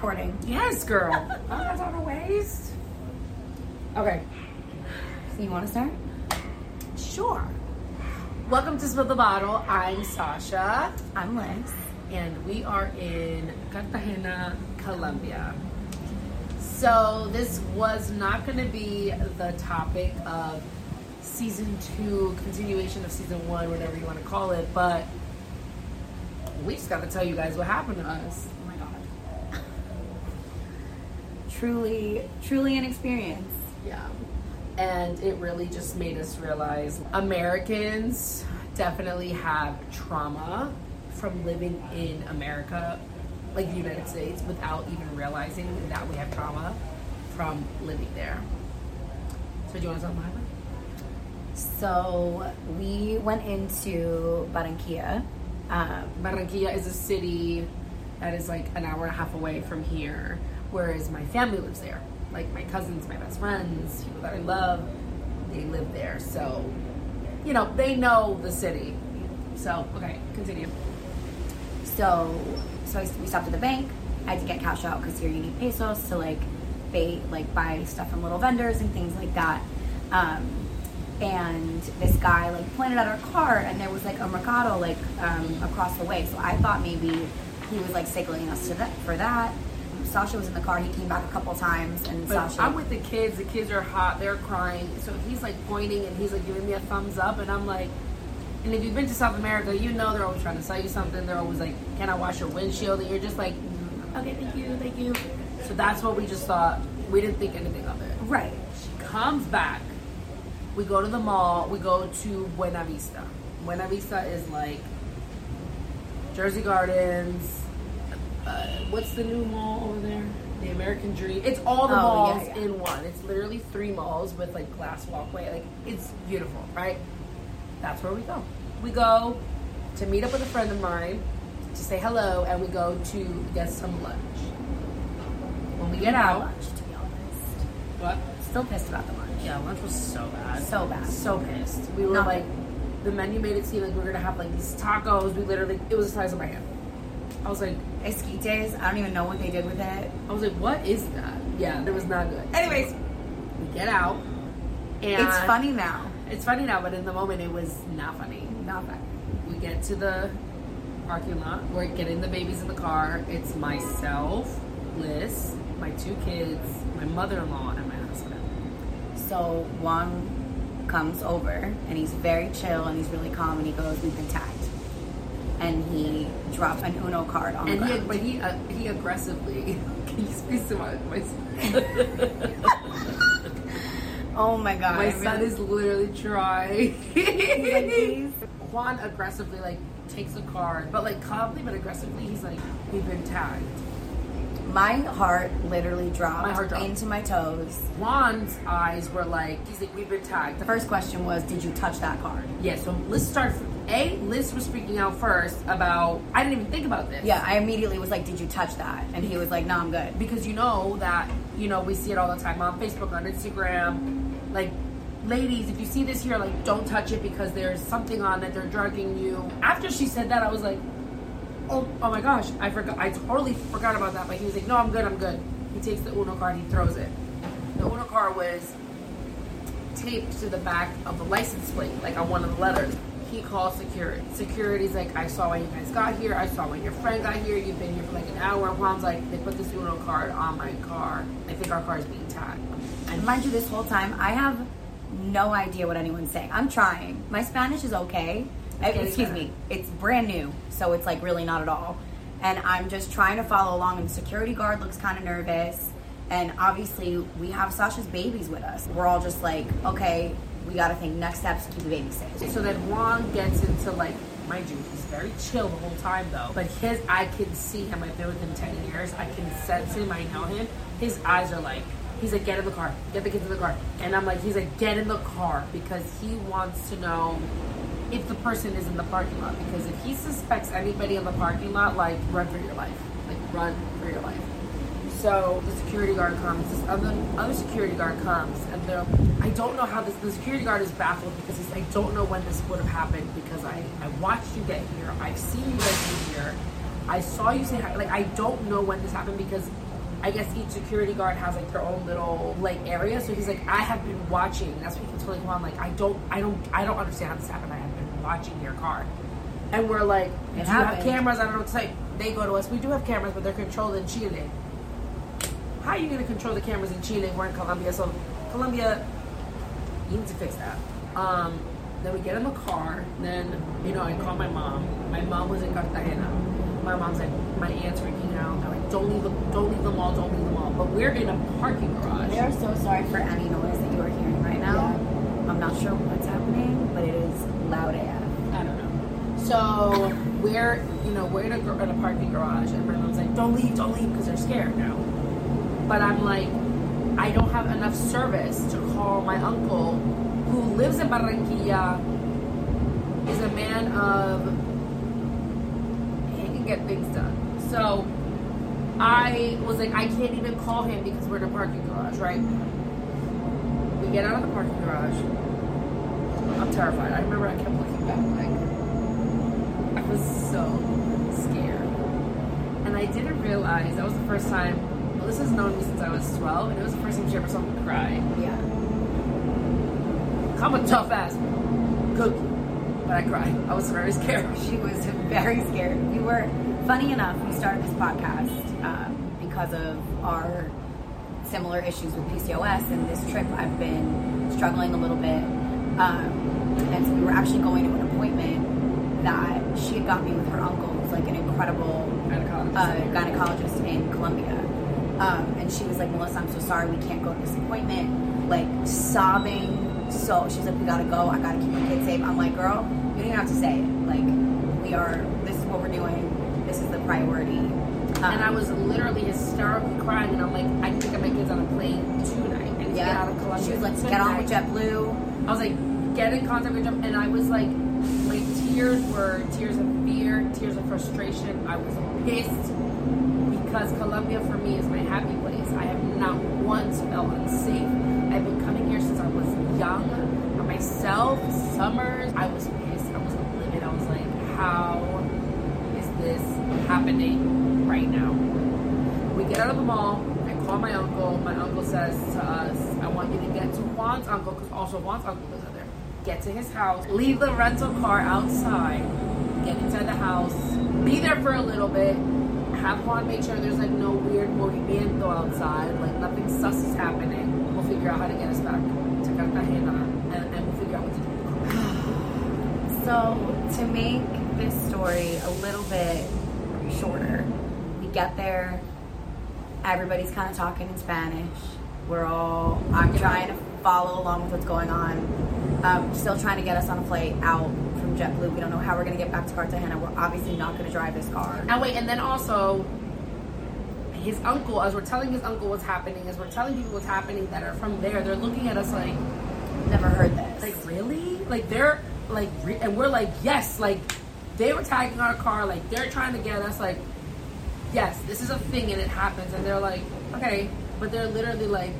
recording. Yes, girl. oh, that's on the waist. Okay, So you want to start? sure. Welcome to Spill the Bottle. I'm Sasha, I'm Liz. and we are in Cartagena, Colombia. So this was not going to be the topic of season two, continuation of season one, whatever you want to call it, but we just got to tell you guys what happened to us. Oh my god. Truly, truly an experience. Yeah. And it really just made us realize Americans definitely have trauma from living in America, like the United States, without even realizing that we have trauma from living there. So, do you want to talk about it? So we went into Barranquilla. Um, Barranquilla is a city that is like an hour and a half away from here, whereas my family lives there. Like my cousins, my best friends, people that I love, they live there. So, you know, they know the city. So, okay, continue. so, so I, we stopped at the bank. I had to get cash out because here you need pesos to like, pay, like buy stuff from little vendors and things like that. Um, and this guy like pointed at our car, and there was like a mercado like um, across the way. So I thought maybe he was like signaling us to that for that. Sasha was in the car. He came back a couple times, and But Sasha. I'm with the kids. The kids are hot. They're crying. So he's like pointing and he's like giving me a thumbs up, and I'm like. And if you've been to South America, you know they're always trying to sell you something. They're always like, "Can I wash your windshield?" And you're just like, "Mm, "Okay, thank you, thank you." So that's what we just thought. We didn't think anything of it. right. She comes back. We go to the mall. We go to Buena Vista. Buena Vista is like Jersey Gardens. Uh, what's the new mall over there? The American Dream. It's all the Oh, yeah, malls yeah. in one. It's literally three malls with like glass walkway. Like it's beautiful, right? That's where we go. We go to meet up with a friend of mine to say hello, and we go to get some lunch. When we get out, lunch, to be honest. what? Still pissed about the lunch. Yeah, lunch was so bad. So bad. So pissed. We were like, the menu made it seem like we were gonna have like these tacos. We literally, it was the size of my hand. I was like, Esquites, I don't even know what they did with it. I was like, what is that? Yeah, it was not good. Anyways, we get out, and It's funny now. It's funny now, but in the moment, it was not funny. Not bad. We get to the parking lot. We're getting the babies in the car. It's myself, Liz, my two kids, my mother-in-law, and my husband. So Juan comes over and he's very chill and he's really calm and he goes, "We've been tagged," and he dropped an Uno card on And the he, ground. but he, uh, he aggressively. Can you speak to my my, oh my god! my I son really- is literally trying. He's like. Juan aggressively like takes a card, but like calmly but aggressively, he's like, "We've been tagged." My heart literally dropped, My heart dropped. into my toes. Juan's eyes were like, he's like, "We've been tagged." The first question was, "Did you touch that card?" Yeah, so Liz started. A, Liz was freaking out first about. I didn't even think about this. Yeah, I immediately was like, "Did you touch that?" And he was like, "No, I'm good." because you know that you know we see it all the time on Facebook, on Instagram. Like, ladies, if you see this here, like, don't touch it because there's something on it. They're drugging you. After she said that, I was like, oh, oh my gosh, I forgot. I totally forgot about that. But he was like, no, I'm good, I'm good. He takes the Uno card, he throws it. The Uno card was taped to the back of the license plate, like on one of the letters. He calls security. Security's like, I saw when you guys got here. I saw when your friend got here. You've been here for like an hour. Juan's like, they put this Uno card on my car. I think our car is being tagged. And mind you, this whole time, I have no idea what anyone's saying. I'm trying. My Spanish is okay. Uh, Getting excuse better. me. It's brand new, so it's like really not at all. And I'm just trying to follow along. And the security guard looks kind of nervous. And obviously, we have Sasha's babies with us. We're all just like, okay, we got to think next steps to the baby safe. So then Juan gets into like, mind you, he's very chill the whole time though. But his, I can see him. I've been with him ten years. I can sense him. I know him. His eyes are like, he's like, get in the car, get the kids in the car. And I'm like, he's like, get in the car because he wants to know if the person is in the parking lot. Because if he suspects anybody in the parking lot, like, run for your life, like, run for your life. So the security guard comes. This other other security guard comes, and they're. I don't know how this. The security guard is baffled because he's. I don't know when this would have happened because I I watched you get here. I've seen you guys get here. I saw you say hi. Like I don't know when this happened because I guess each security guard has like their own little like area. So he's like, I have been watching. That's what he keeps telling Juan. Like, I don't, I don't, I don't understand how this happened. I have been watching your car, and we're like, do you have cameras? I don't know what to say. They go to us. We do have cameras, but they're controlled in Chile. How are you going to control the cameras in Chile? We're in Colombia, so Colombia, you need to fix that. Um, then we get in the car. Then you know, I call my mom. My mom was in Cartagena. My mom's like, my aunt's freaking out. They're like, don't leave the, don't leave the mall, don't leave the mall. But we're in a parking garage. We are so sorry for any noise that you are hearing right now. I'm not sure what's happening, but it is loud AF. I don't know. So we're, you know, we're in a, in a parking garage, and my mom's like, "Don't leave, don't leave," because they're scared now. But I'm like, I don't have enough service to call my uncle, who lives in Barranquilla, is a man of he can get things done. So I was like, I can't even call him because we're in a parking garage, right? We get out of the parking garage. I'm terrified. I remember I kept looking back, like I was so scared, and I didn't realize that was the first time. Melissa's known me since I was 12, and it was the first time she ever saw me cry. Yeah. I'm a tough ass cookie, but I cried. I was very scared. She was very scared. We were, funny enough, we started this podcast um, because of our similar issues with PCOS and this trip I've been struggling a little bit. Um, and so we were actually going to an appointment that she had got me with her uncle, who's like an incredible Gynecologist. uh, gynecologist in Colombia. Um, and she was like, Melissa, I'm so sorry we can't go to this appointment. Like sobbing. So she's like, we gotta go. I gotta keep the kids safe. I'm like, girl, you don't even have to say it. Like, we are. This is what we're doing. This is the priority. Um, and I was literally hysterically crying, and I'm like, I can get my kids on a plane tonight and get out of Colombia. She was like, get on with JetBlue. I was like, get in contact with them, and I was like, my tears were tears of fear, tears of frustration. I was pissed because Colombia for me is my happy place. I have not once felt unsafe. I've been coming here since I was young. For myself, summers, I was pissed. I was livid. I was like, how is this happening right now? We get out of the mall. I call my uncle. My uncle says to us, I want you to get to Juan's uncle, because also Juan's uncle lives out there. Get to his house, leave the rental car outside, get inside the house, be there for a little bit, have Juan make sure there's like no weird movimiento outside, like nothing sus is happening. We'll figure out how to get us back to Cartagena, and, and we'll figure out what to do. So, to make this story a little bit shorter, we get there, everybody's kind of talking in Spanish. We're all, I'm trying to follow along with what's going on. Um, still trying to get us on a flight out JetBlue. We don't know how we're going to get back to Cartagena. We're obviously not going to drive this car. And wait, and then also his uncle, as we're telling his uncle what's happening, as we're telling people what's happening that are from there, they're looking at us like, Never heard this. like really? Like they're like, re- and we're like, yes, like they were tagging our car, like they're trying to get us, like, yes, this is a thing and it happens, and they're like, okay, but they're literally like,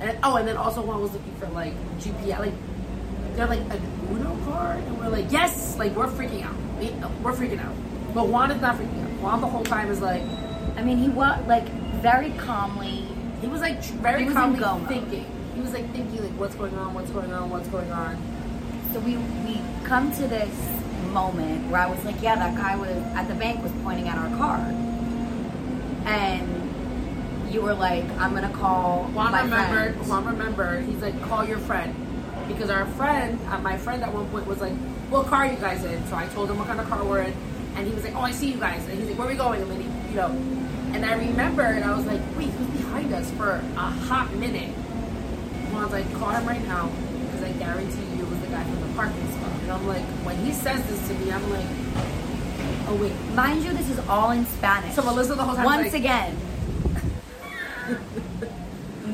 and, oh, and then also one was looking for like GPS, like they're like an Uno we're like, like we're freaking out, We- we're freaking out, but Juan is not freaking out. Juan the whole time is like. I mean, he was like very calmly. He was like very was calmly thinking. He was like thinking like what's going on, what's going on, what's going on. So we we come to this moment where I was like, yeah, that guy was at the bank was pointing at our car, and you were like, I'm gonna call Juan my remembered. friend. Juan remembered. He's like, call your friend, because our friend, uh, my friend at one point was like, what car are you guys in? So I told him what kind of car we're in, and he was like, oh, I see you guys, and he's like, where are we going? And then he, you know, and I remember, and I was like, wait, who's behind us for a hot minute? Juan's like, call him right now, because I guarantee you it was the guy from the parking spot. And I'm like, when he says this to me, I'm like, oh wait. Mind you, this is all in Spanish. So Melissa the whole time Once like, again,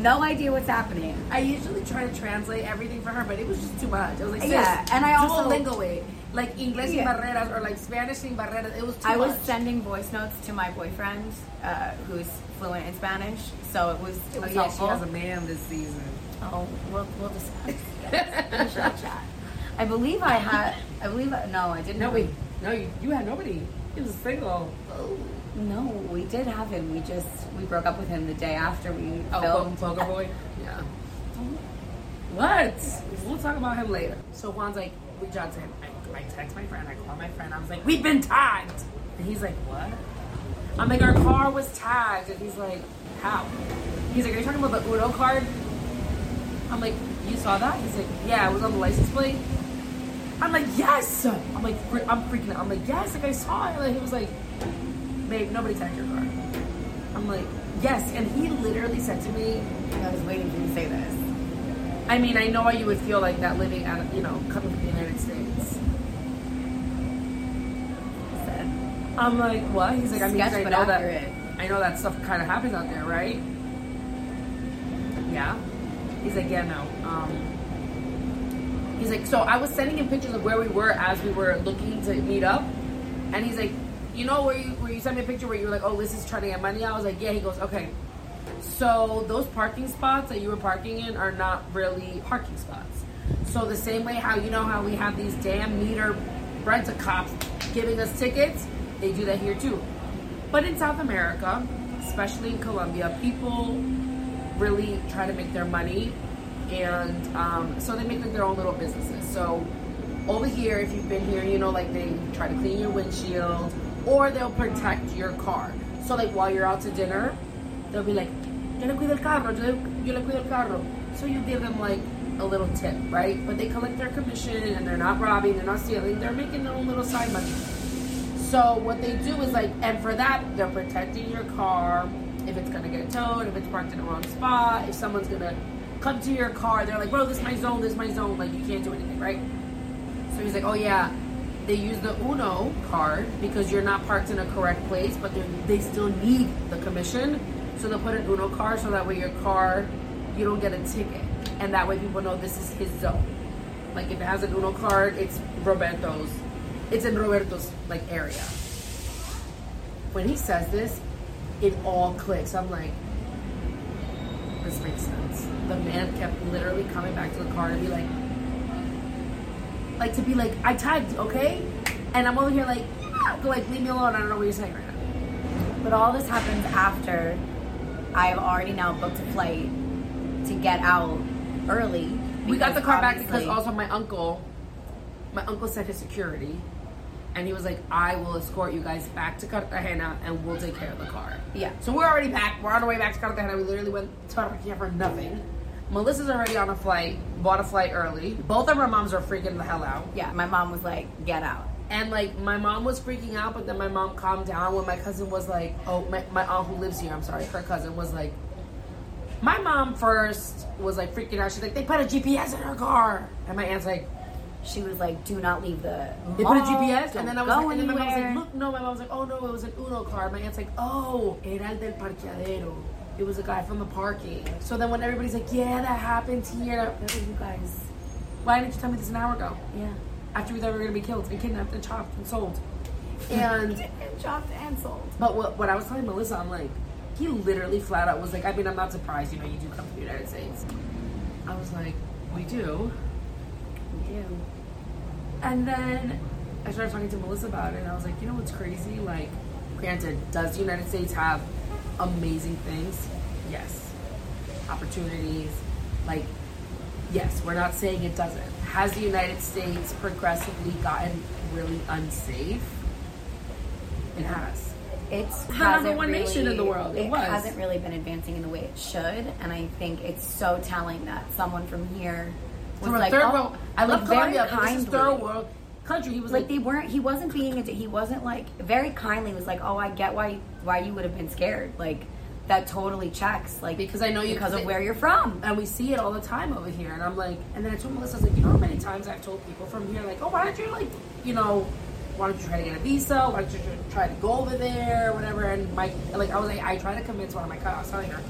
no idea what's happening. I usually try to translate everything for her, but it was just too much. I was like, Yeah, and I also- Duolingo it. Like English sin Yeah. barreras or like Spanish sin barreras. It was too I was sending voice notes to my boyfriend, uh, who's fluent in Spanish, so it was it Oh, was yeah, she has a man this season. Oh, we'll, we'll discuss. Yes, finish chat. I believe I had. I believe I, no, I didn't. No, wait. No, you, you had nobody. He was single. Oh. No, we did have him. We just we broke up with him the day after we Oh, filmed. Po- Poker Boy? Yeah. What? We'll talk about him later. So Juan's like, reach out to him. I, I text my friend, I call my friend, I was like, we've been tagged. And he's like, what? I'm like, our car was tagged. And he's like, how? He's like, are you talking about the Uno card? I'm like, you saw that? He's like, yeah, it was on the license plate. I'm like, yes. I'm like, I'm freaking out. I'm like, yes, like I saw it. Like, he was like, babe, nobody tagged your car. I'm like, yes. And he literally said to me, I was waiting for you to say this. I mean, I know how you would feel like that living out of, you know, coming from the United States. I'm like, what? He's like, I mean, Sketch, I know that. I know that stuff kind of happens out there, right? Yeah. He's like, yeah, no. Um, he's like, so I was sending him pictures of where we were as we were looking to meet up, and he's like, you know where you where you sent me a picture where you were like, oh, Liz is trying to get money. I was like, yeah. He goes, okay. So those parking spots that you were parking in are not really parking spots. So the same way how you know how we have these damn meter rent a cops giving us tickets, they do that here too. But in South America, especially in Colombia, people really try to make their money, and um, so they make like their own little businesses. So over here, if you've been here, you know, like they try to clean your windshield, or they'll protect your car. So like while you're out to dinner, they'll be like, "Yo le cuido el carro, yo le, cuido el carro." So you give them like a little tip, right? But they collect their commission, and they're not robbing, they're not stealing, they're making their own little side money. So what they do is like, and for that, they're protecting your car. If it's gonna get towed, if it's parked in the wrong spot, if someone's gonna come to your car, they're like, bro, this is my zone, this is my zone. Like you can't do anything, right? So he's like, oh yeah, they use the Uno card because you're not parked in a correct place, but they still need the commission. So they'll put an Uno card so that way your car, you don't get a ticket, and that way people know this is his zone. Like if it has an Uno card, it's Roberto's. It's in Roberto's like area. When he says this, it all clicks. I'm like, this makes sense. The man kept literally coming back to the car to be like, like to be like, I tagged, okay? And I'm over here like, ah, like leave me alone. I don't know what you're saying right now. But all this happens after I have already now booked a flight to get out early. We got the car back because also my uncle, my uncle sent his security, and he was like, "I will escort you guys back to Cartagena, and we'll take care of the car." Yeah. So we're already back. We're on our way back to Cartagena. We literally went to Cartagena for nothing. Melissa's already on a flight. Bought a flight early. Both of our moms are freaking the hell out. Yeah, my mom was like, "Get out." And like my mom was freaking out, but then my mom calmed down when my cousin was like, "Oh, my, my aunt who lives here, I'm sorry, her cousin was like." My mom first was like freaking out. She's like, "They put a GPS in her car," and my aunt's like, She was like, "Do not leave the." They put a GPS, and then I was like, and then my mom was like, look, no, my mom was like, oh no, it was an Uno car. My aunt's like, oh, era el del parqueadero. It was a guy from the parking. So then when everybody's like, yeah, that happened here. Where were you guys? Why didn't you tell me this an hour ago? Yeah. After we thought we were gonna be killed and kidnapped and chopped and sold. And and chopped and sold. but what, what I was telling Melissa, I'm like, he literally flat out was like, I mean, I'm not surprised. You know, you do come to the United States. I was like, we do. We do. And then I started talking to Melissa about it, and I was like, you know what's crazy? Like, granted, does the United States have amazing things? Yes. Opportunities. Like, yes, we're not saying it doesn't. Has the United States progressively gotten really unsafe? It has. It's The number hasn't one nation in the world. It It, was. hasn't really been advancing in the way it should, and I think it's so telling that someone from here was From like, third oh, world, I love like, very Colombia, but this is third world country. He was Like like, they weren't. He wasn't being. a- He wasn't like very kindly. Was like, oh, I get why why you would have been scared. Like that totally checks. Like Because I know you- because of where you're from. and we see it all the time over here. And I'm like, and then I told Melissa, I was like, you know how many times I've told people from here, like, oh, why don't you like, you know, why don't you try to get a visa? Why don't you try to go over there, whatever? And my, like, I was like, I try to convince one of my cousins. I was telling her,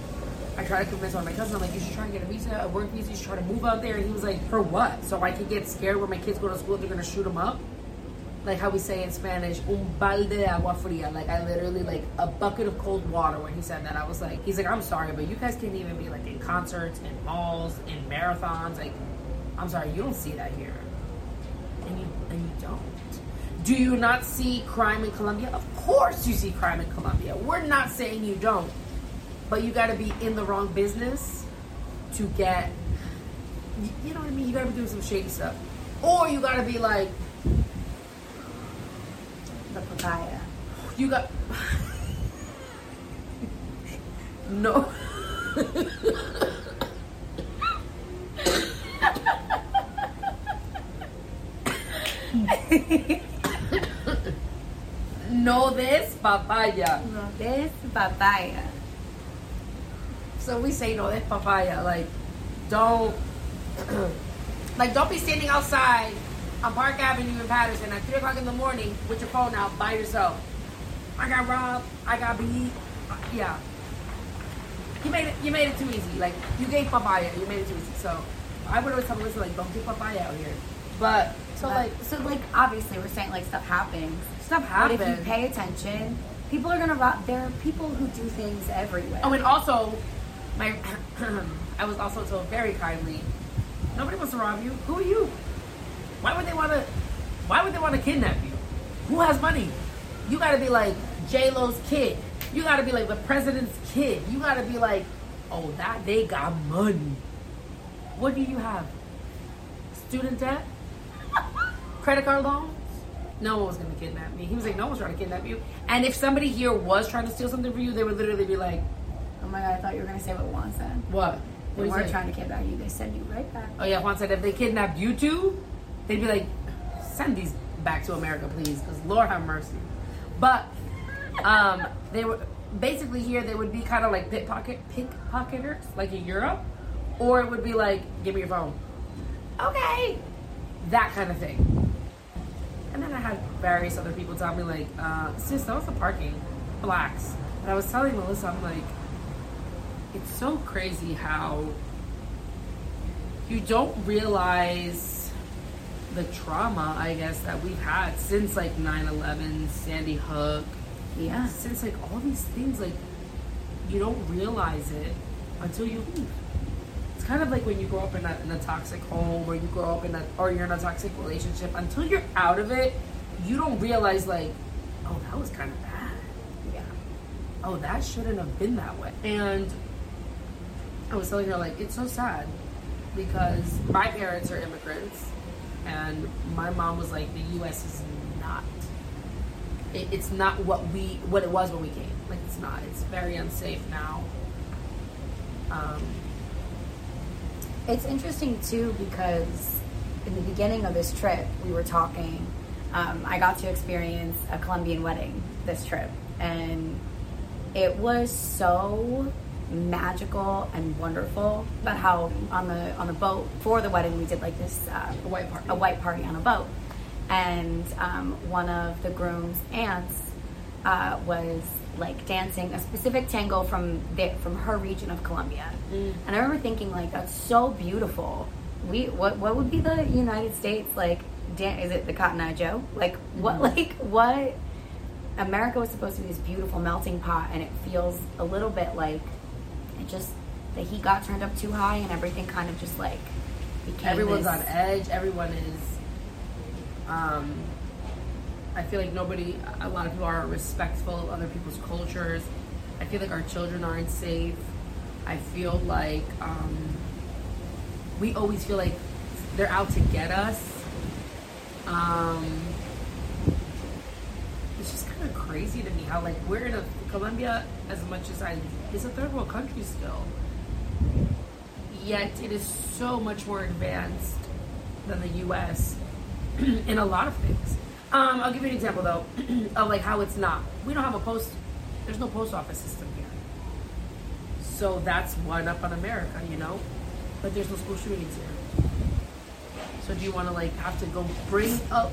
I try to convince one of my cousins. I'm like, you should try to get a visa, a work visa. You should try to move out there. And he was like, for what? So I could get scared when my kids go to school, they're gonna shoot them up. Like how we say in Spanish, un balde de agua fria. Like I literally like a bucket of cold water. When he said that, I was like, he's like, I'm sorry, but you guys can't even be like in concerts, in malls, in marathons. Like, I'm sorry, you don't see that here, and you and you don't. Do you not see crime in Colombia? Of course you see crime in Colombia. We're not saying you don't. But you got to be in the wrong business to get, you- know what I mean? You got to be doing some shady stuff. Or you got to be like, The papaya. you got. no. no this papaya. No, this papaya. So we say no this papaya. Like, don't. like, don't be standing outside on Park Avenue in Paterson at 3 o'clock in the morning with your phone out by yourself. I got robbed. I got beat. Uh, yeah. You made it. You made it too easy. Like you gave papaya. You made it too easy. So I would always tell Melissa like, don't give papaya out here. But so But- like so like obviously we're saying like stuff happens. stuff But happens. if you pay attention, people are gonna rob. There are people who do things everywhere. Oh, and also, my I was also told very kindly, nobody wants to rob you. Who are you? Why would they want to? Why would they want to kidnap you? Who has money? You got to be like J Lo's kid. You got to be like the president's kid. You got to be like, oh, that they got money. What do you have? Student debt? Credit card loans? No one was gonna kidnap me. He was like, no one's trying to kidnap you. And if somebody here was trying to steal something from you, they would literally be like, my god, I thought you were gonna say what Juan said. what? They weren't trying to kidnap you. They send you right back. Oh yeah, Juan said if they kidnapped you two, they'd be like, send these back to America, please, because Lord have mercy. But um, they were basically here. They would be kind of like pickpocket pickpocketers, like in Europe, or it would be like, give me your phone. Okay, that kind of thing. And then I had various other people tell me like, uh, sis, that was the parking, blacks. And I was telling Melissa, I'm like, it's so crazy how you don't realize the trauma, I guess, that we've had since like 9 11, Sandy Hook, Yeah. since like all these things, like you don't realize it until you leave. It's kind of like when you grow up in a, in a toxic home or you grow up in a, or you're in a toxic relationship. Until you're out of it, you don't realize, like, oh, that was kind of bad. Yeah. oh, that shouldn't have been that way. And I was telling her, like, it's so sad because my parents are immigrants, and my mom was like, the U.S. is not. It, it's not what we what it was when we came. Like, it's not. It's very unsafe now. Um, It's interesting too because in the beginning of this trip, we were talking. Um, I got to experience a Colombian wedding this trip, and it was so magical and wonderful. About how on the on the boat for the wedding, we did like this uh, A white party. a white party on a boat, and um, one of the groom's aunts uh, was like dancing a specific tango from there from her region of Colombia, and I remember thinking like that's so beautiful. We what what would be the United States like? Dan- is it the Cotton Eye Joe? Like what? Like what? America was supposed to be this beautiful melting pot, and it feels a little bit like it just the heat got turned up too high, and everything kind of just like became. everyone's this- on edge. Everyone is. Um, I feel like nobody, a lot of people are respectful of other people's cultures. I feel like our children aren't safe. I feel like um, we always feel like they're out to get us. Um, it's just kind of crazy to me how like we're in a Colombia as much as I is a third world country still yet it is so much more advanced than the U.S. in a lot of things. Um, I'll give you an example though of like how it's not. We don't have a post. There's no post office system here, so that's one up on America, you know. But there's no school shootings here. So do you want to like have to go bring up?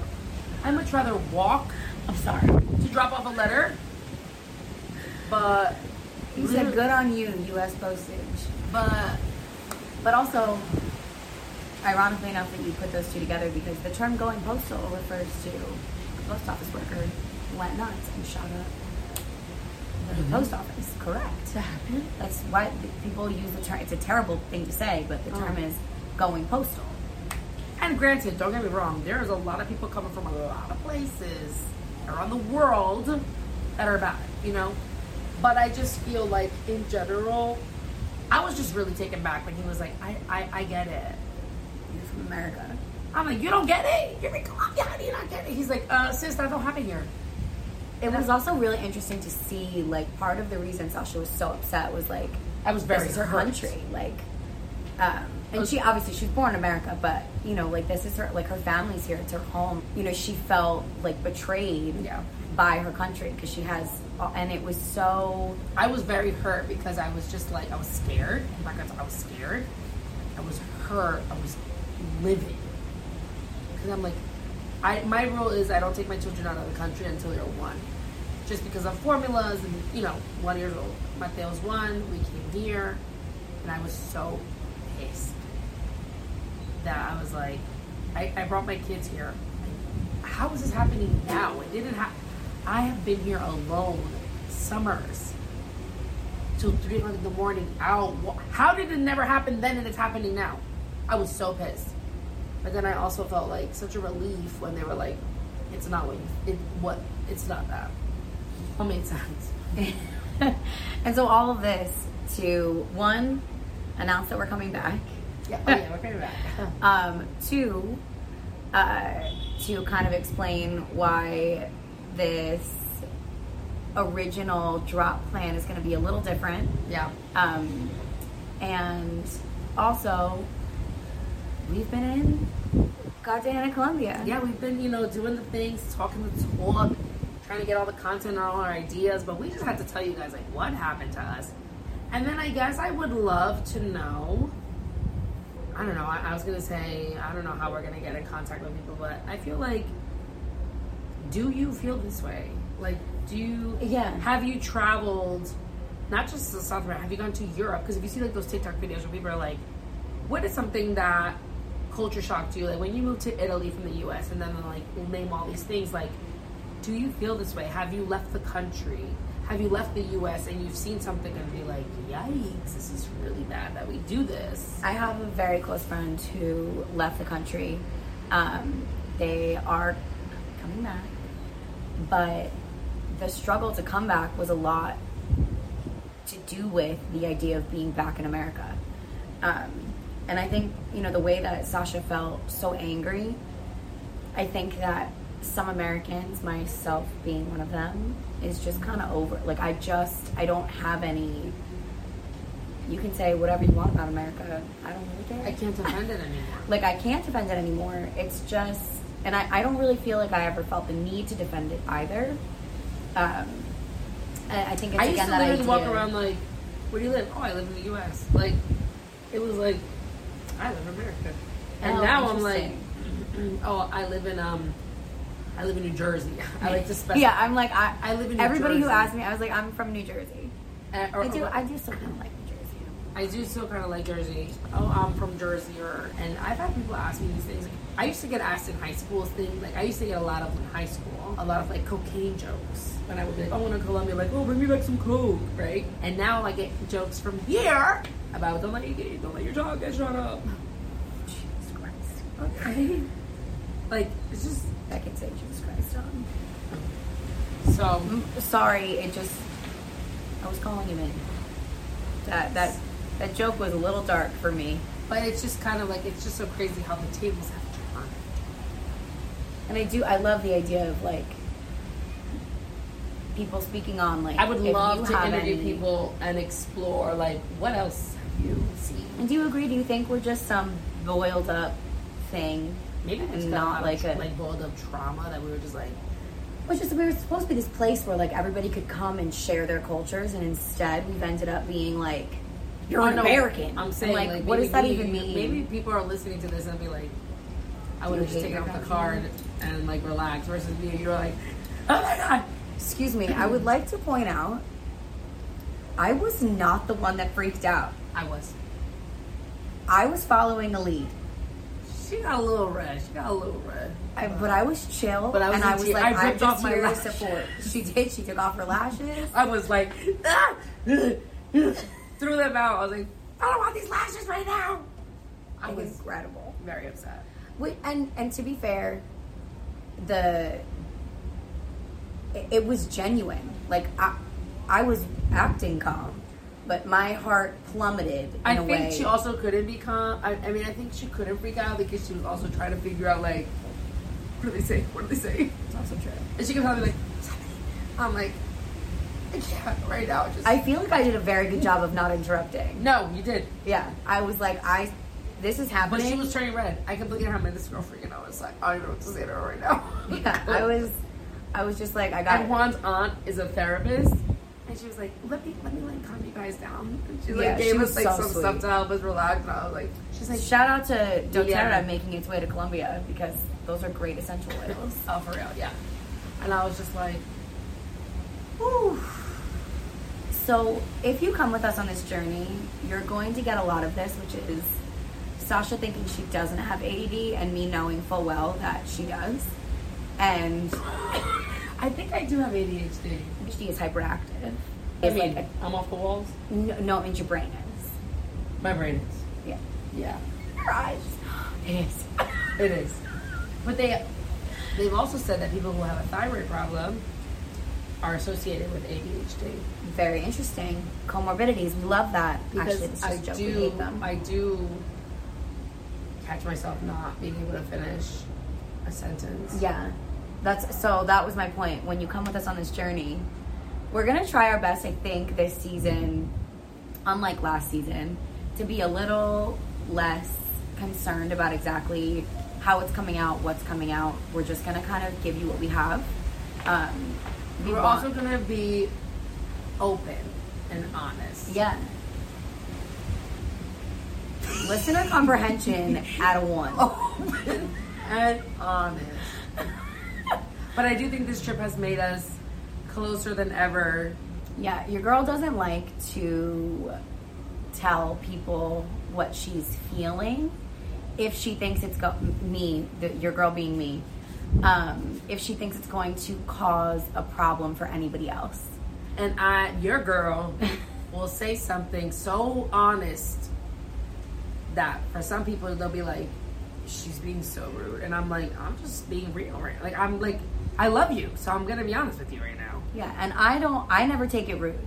I'd much rather walk I'm sorry. to drop off a letter, but You said good on you, U.S. postage. But But also, ironically enough, that you put those two together because the term going postal refers to a post office worker who went nuts and shot up the mm-hmm. post office. Correct. That's why people use the term. It's a terrible thing to say, but the term Oh. is going postal. And granted, don't get me wrong, there's a lot of people coming from a lot of places around the world that are bad, you know? But I just feel like in general, I was just really taken back when he was like, I, I, I get it. You're from America. I'm like, you don't get it? You're from Colombia, how do you not get it? He's like, uh, sis, that don't happen here. It was also really interesting to see, like, part of the reason Sasha was so upset was like, I was very this is her hurt. country, like, um, and she obviously she's born in America, but you know, like this is her, like her family's here, it's her home. You know, she felt like betrayed Yeah. by her country because she has, uh, and it was so. I was very hurt because I was just like I was scared. Oh in fact, I was scared. I was hurt. I was living because I'm like, I my rule is I don't take my children out of the country until they're one, just because of formulas and you know one years old. Mateo's one. We came here, and I was so pissed that I was like, I, I brought my kids here. How is this happening now? It didn't happen. I have been here alone summers till three o'clock in the morning out. How did it never happen then and it's happening now? I was so pissed. But then I also felt like such a relief when they were like, "It's not what you, it what it's not that." What made sense? and so all of this to one announce that we're coming back. Yeah, oh yeah, we're coming back. Um, two, uh, to kind of explain why this original drop plan is going to be a little different. yeah, Um, and also, we've been in Cartagena, Colombia. yeah, we've been you know doing the things, talking the talk, trying to get all the content and all our ideas, but we just had to tell you guys like what happened to us. And then I guess I would love to know. I don't know. I, I was gonna say I don't know how we're gonna get in contact with people, but I feel like, do you feel this way? Like, do you? Yeah. Have you traveled? Not just to South America. Have you gone to Europe? Because if you see like those TikTok videos where people are like, "What is something that culture shocked you?" Like when you moved to Italy from the U.S. and then like name all these things. Like, do you feel this way? Have you left the country? Have you left the U.S. and you've seen something and be like, "Yikes! This is really bad that we do this." I have a very close friend who left the country. Um, they are coming back, but the struggle to come back was a lot to do with the idea of being back in America. Um, and I think, you know, the way that Sasha felt so angry, I think that some Americans, myself being one of them, is just kind of over. Like, I just, I don't have any. You can say whatever you want about America. I don't really care I can't defend it anymore. like I can't defend it anymore. It's just, and I, I don't really feel like I ever felt the need to defend it either. Um, I think it's I used again to that literally idea. walk around like, "Where do you live?" Oh, I live in the U.S. Like, it was like, I live in America, and Oh, now I'm like, interesting. oh, I live in um, I live in New Jersey. I like to specify. yeah, I'm like I. I live in New Jersey. everybody who Jersey. asked me, I was like, I'm from New Jersey. Uh, or- I do. or- I do still kind of like New Jersey. I do still kind of like Jersey. Oh, I'm from Jersey, or and I've had people ask me these things. I used to get asked in high school things. Like I used to get a lot of in high school, a lot of like cocaine jokes. When I would be like, oh, in Colombia, like, oh, bring me back some coke, right? And now I get jokes from here about don't let you get, don't let your dog get shot up. Jesus Christ. Okay. Like it's just I can say Jesus Christ. on. so. Mm, sorry, it just. I was calling him in. That that that joke was a little dark for me. But it's just kind of like it's just so crazy how the tables have turned. And I do, I love the idea of like people speaking on like. I would love to interview any- people and explore like what else have you seen? And do you agree? Do you think we're just some boiled up thing? Maybe it's not like like a. like boiled up trauma that we were just like it's just we were supposed to be this place where like everybody could come and share their cultures, and instead we've ended up being like, you're an American. I'm saying like, like, what maybe does that we- even mean? Maybe people are listening to this and be like, I would have just taken off the card and like relax versus me. You're like, oh my god. Excuse me. I would like to point out, I was not the one that freaked out. I was. I was following a lead. She got a little red. She got a little red. I, but I was chill, But I was and I was tear- like, I I'm ripped off my here lashes. support. She did. She took off her lashes. I was like, ah! threw them out. I was like, I don't want these lashes right now. I It was was incredible. very upset. Wait, and and to be fair, the it, it was genuine. Like I, I was acting calm, but my heart plummeted in I think way. she also couldn't be calm. I, I mean, I think she couldn't freak out because she was also trying to figure out like, what do they say? What do they say? It's also true. And she telling me like, I'm like, I can't right now. Just I feel like I did a very good job of not interrupting. no, you did. Yeah, I was like, I, this is But happening. she was turning red. I completely had my this girl freaking out. I was like, I don't even know what to say to her right now. yeah, I was, I was just like, I got. And Juan's aunt is a therapist, and she was like, "Let me, let me, like calm you guys down." And she like Yeah, gave she us like so some sweet. stuff to help us relax. And I was like, She's like, shout out to DoTerra Yeah. making its way to Colombia because those are great essential oils. "Oh, for real, yeah." And I was just like, Whew. So, if you come with us on this journey, you're going to get a lot of this, which is Sasha thinking she doesn't have ADD and me knowing full well that she does. And "I think I do have ADHD." she is hyperactive. I mean, like I'm off the walls. no, no, it means your brain is. My brain is. Yeah. Yeah, Your eyes. It is. it is. But they, they've also said that people who have a thyroid problem are associated with ADHD. Very interesting. Comorbidities. We love that. because Actually, this is I a joke. We do, hate them. I do catch myself not being able to finish a sentence. Yeah. That's so that was my point. When you come with us on this journey, we're gonna try our best, I think, this season, unlike last season, to be a little less concerned about exactly how it's coming out, what's coming out. We're just gonna kind of give you what we have. Um, we We're want- also gonna be open and honest. yeah. Listener comprehension at a one. Open and honest. But I do think this trip has made us closer than ever. Yeah, your girl doesn't like to tell people what she's feeling if she thinks it's go- me, the, your girl being me. Um, if she thinks it's going to cause a problem for anybody else. And I your girl will say something so honest that for some people they'll be like, She's being so rude and I'm like, I'm just being real right like I'm like I love you, so I'm gonna be honest with you right now. Yeah, and I don't. I never take it rude.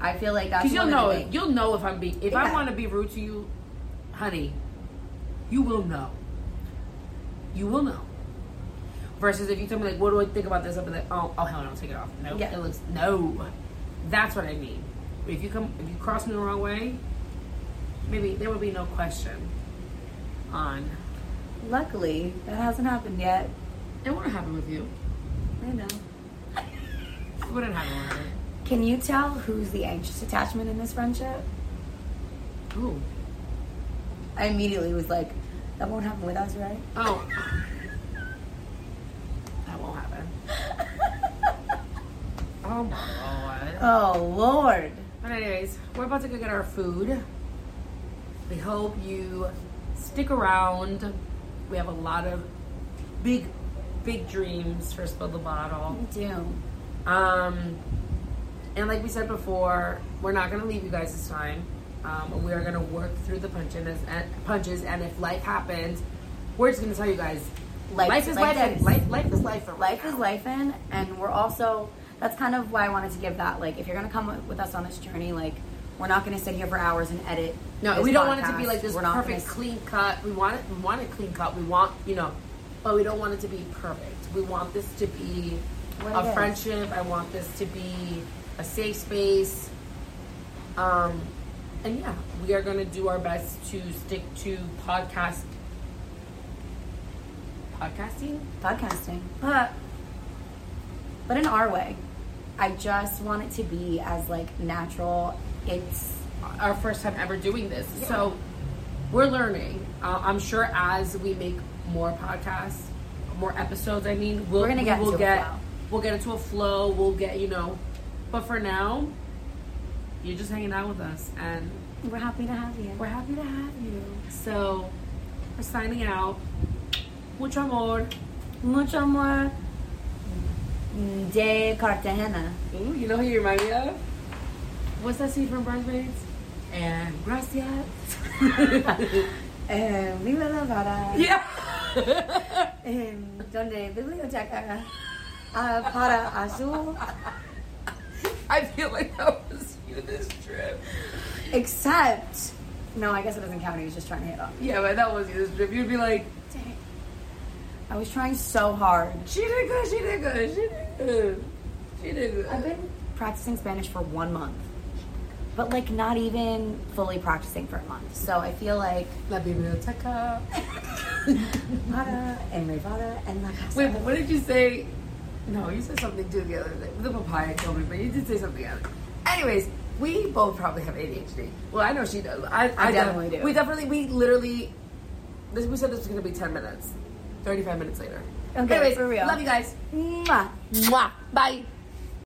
I feel like that's Because you'll know You'll know if I'm being if I want to be rude to you, honey. You will know. You will know. Versus if you tell me like, what do I think about this? I'll be like, oh, oh hell no, take it off. No, Yeah. it looks no. That's what I mean. If you come, if you cross me the wrong way, maybe there will be no question. On Luckily, that hasn't happened yet. it won't happen with you. I know. It wouldn't happen with her. Can you tell who's the anxious attachment in this friendship? Ooh. I immediately was like, that won't happen with us, right? Oh. that won't happen. Oh my lord. Oh, Lord. But anyways, we're about to go get our food. We hope you stick around. We have a lot of big, big dreams for Spill the Bottle. We do. Um, and like we said before, we're not gonna leave you guys this time. Um, we are gonna work through the punches and punches, and if life happens, we're just gonna tell you guys, Life- life, is life life. is- Life, life is life. Life is life in, and we're also, that's kind of why I wanted to give that. Like, if you're going to come with us on this journey, like, we're not going to sit here for hours and edit. No, we don't want it to be like this We're not perfect, gonna- clean cut. We want it. We want it clean cut. We want you know, but we don't want it to be perfect. We want this to be What a is. friendship. I want this to be a safe space. Um, and yeah, we are going to do our best to stick to podcast podcasting. podcasting, but but in our way. I just want it to be as like natural. It's our first time ever doing this. So we're learning. Uh, I'm sure as we make more podcasts, more episodes, I mean, we'll, We're gonna get we will into a get flow. we'll get into a flow. We'll get you know, but for now, you're just hanging out with us, and we're happy to have you. we're happy to have you. So we're signing out. Mucho amor. Mucho amor de Cartagena. Ooh, you know who you remind me of? What's that scene from Bridesmaids? And gracias. Eh, viva la vara. yeah. Donde biblioteca uh, para azul, I feel like that was you this trip. except no, I guess it doesn't count. He was just trying to hit off. Yeah, but that was you this trip. You'd be like, Dang. I was trying so hard. she did good, she did good, she did good. She did good. I've been practicing Spanish for one month, but like not even fully practicing for a month. So I feel like La biblioteca. para en Nevada and la casa. Wait, but what did you say? No, you said something too the other day. The papaya told me, but you did say something else. Anyways, we both probably have ADHD. Well, I know she does. I, I, I definitely do. We definitely, we literally, this, we said this was going to be 10 minutes. 35 minutes later. Okay, Anyways, for real. Love you guys. Mwah. Mwah. Bye.